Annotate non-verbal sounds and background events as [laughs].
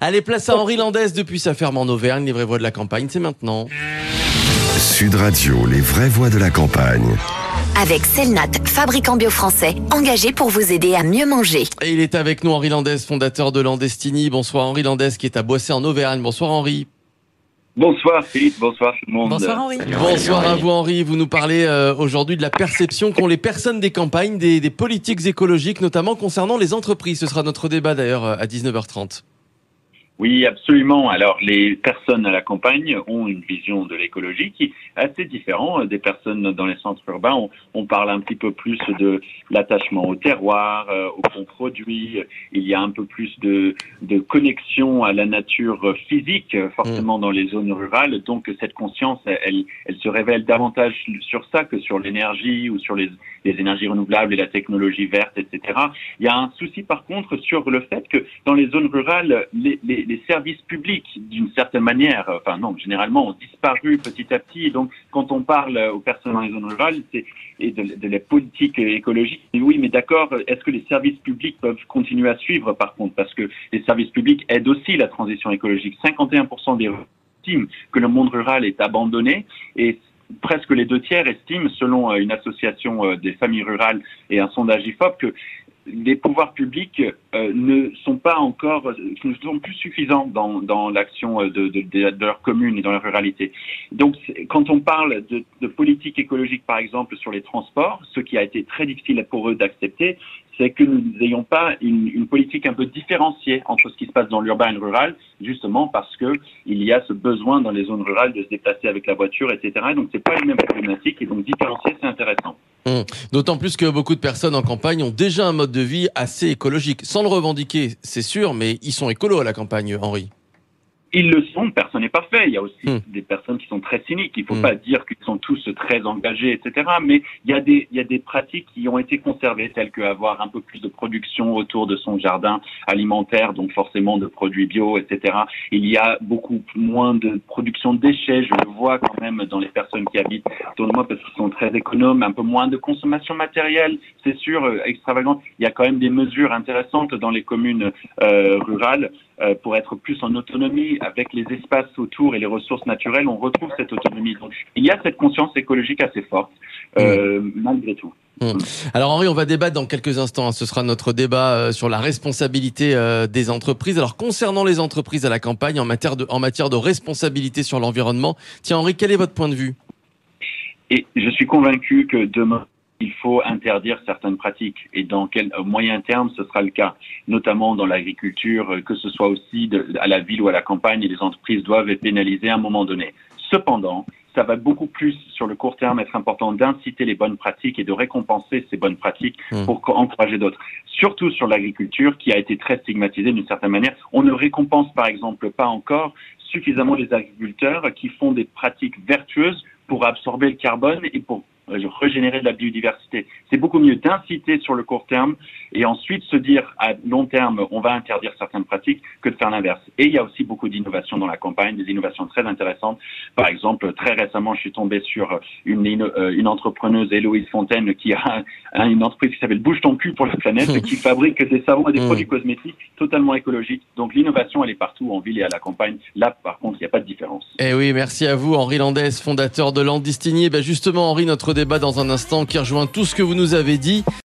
Allez, place à Henri Landès depuis sa ferme en Auvergne. Les vraies voix de la campagne, c'est maintenant. Sud Radio, les vraies voix de la campagne. Avec Selnat, fabricant bio français, engagé pour vous aider à mieux manger. Et il est avec nous, Henri Landès, fondateur de Landestini. Bonsoir Henri Landès, qui est à Boissé en Auvergne. Bonsoir Henri. Bonsoir Philippe, bonsoir tout le monde. Bonsoir Henri. Bonsoir à vous Henri. Vous nous parlez euh, aujourd'hui de la perception qu'ont les personnes des campagnes, des, des politiques écologiques, notamment concernant les entreprises. Ce sera notre débat d'ailleurs euh, à 19h30. Oui, absolument. Alors, les personnes à la campagne ont une vision de l'écologie qui est assez différente des personnes dans les centres urbains. On, on parle un petit peu plus de l'attachement au terroir, euh, aux bons produits. Il y a un peu plus de, de connexion à la nature physique, forcément dans les zones rurales. Donc, cette conscience, elle, elle se révèle davantage sur ça que sur l'énergie ou sur les, les énergies renouvelables et la technologie verte, etc. Il y a un souci, par contre, sur le fait que dans les zones rurales, les, les les services publics, d'une certaine manière, enfin non, généralement, ont disparu petit à petit. Et donc, quand on parle aux personnes dans les zones rurales et de, la politique écologique, oui, mais d'accord, est-ce que les services publics peuvent continuer à suivre, par contre? Parce que les services publics aident aussi la transition écologique. 51% des estiment que le monde rural est abandonné et presque les deux tiers estiment, selon une association des familles rurales et un sondage IFOP, que les pouvoirs publics euh, ne sont pas encore, ne sont plus suffisants dans, l'action de, de, de, leur commune et dans la ruralité. Donc, quand on parle de, politique écologique, par exemple, sur les transports, ce qui a été très difficile pour eux d'accepter, c'est que nous n'ayons pas une, politique un peu différenciée entre ce qui se passe dans l'urbain et le rural, justement parce que il y a ce besoin dans les zones rurales de se déplacer avec la voiture, etc. Donc c'est pas les mêmes problématiques et donc différencier c'est intéressant. Mmh. D'autant plus que beaucoup de personnes en campagne ont déjà un mode de vie assez écologique, sans le revendiquer, c'est sûr, mais ils sont écolos à la campagne, Henri. Ils le sont, personne n'est parfait. Il y a aussi mmh. des personnes qui sont très cyniques. Il ne faut mmh. pas dire qu'ils sont tous très engagés, etc. Mais il y, a des, pratiques qui ont été conservées, telles qu'avoir un peu plus de production autour de son jardin alimentaire, donc forcément de produits bio, etc. Il y a beaucoup moins de production de déchets. Je le vois quand même dans les personnes qui habitent autour de moi parce qu'ils sont très économes, un peu moins de consommation matérielle, c'est sûr, euh, extravagante. Il y a quand même des mesures intéressantes dans les communes euh, rurales euh, pour être plus en autonomie avec les espaces autour et les ressources naturelles, on retrouve cette autonomie. Il y a cette conscience écologique assez forte, euh, mmh. malgré tout. Mmh. Alors Henri, on va débattre dans quelques instants. Ce sera notre débat euh, sur la responsabilité euh, des entreprises. Alors concernant les entreprises à la campagne en matière de, en matière de responsabilité sur l'environnement, tiens Henri, quel est votre point de vue? Et je suis convaincu que demain il faut interdire certaines pratiques. Et dans quel moyen terme, ce sera le cas, notamment dans l'agriculture, que ce soit aussi de, à la ville ou à la campagne, les entreprises doivent être pénalisées à un moment donné. Cependant, ça va beaucoup plus sur le court terme être important d'inciter les bonnes pratiques et de récompenser ces bonnes pratiques mmh. pour encourager d'autres. Surtout sur l'agriculture qui a été très stigmatisée d'une certaine manière. On ne récompense par exemple pas encore suffisamment les agriculteurs qui font des pratiques vertueuses pour absorber le carbone et pour régénérer de la biodiversité. C'est beaucoup mieux d'inciter sur le court terme et ensuite se dire à long terme, on va interdire certaines pratiques que de faire l'inverse. Et il y a aussi beaucoup d'innovations dans la campagne, des innovations très intéressantes. Par exemple, très récemment, je suis tombé sur une, une entrepreneuse, Héloïse Fontaine, qui a une entreprise qui s'appelle Bouge ton cul pour la planète, [laughs] qui fabrique des savons et des produits cosmétiques totalement écologiques. Donc l'innovation, elle est partout, en ville et à la campagne. Là, par contre, il n'y a pas de différence. Eh oui, merci à vous, Henri Landès, fondateur de Landistini. Ben justement, Henri, notre débat dans un instant qui rejoint tout ce que vous nous avez dit.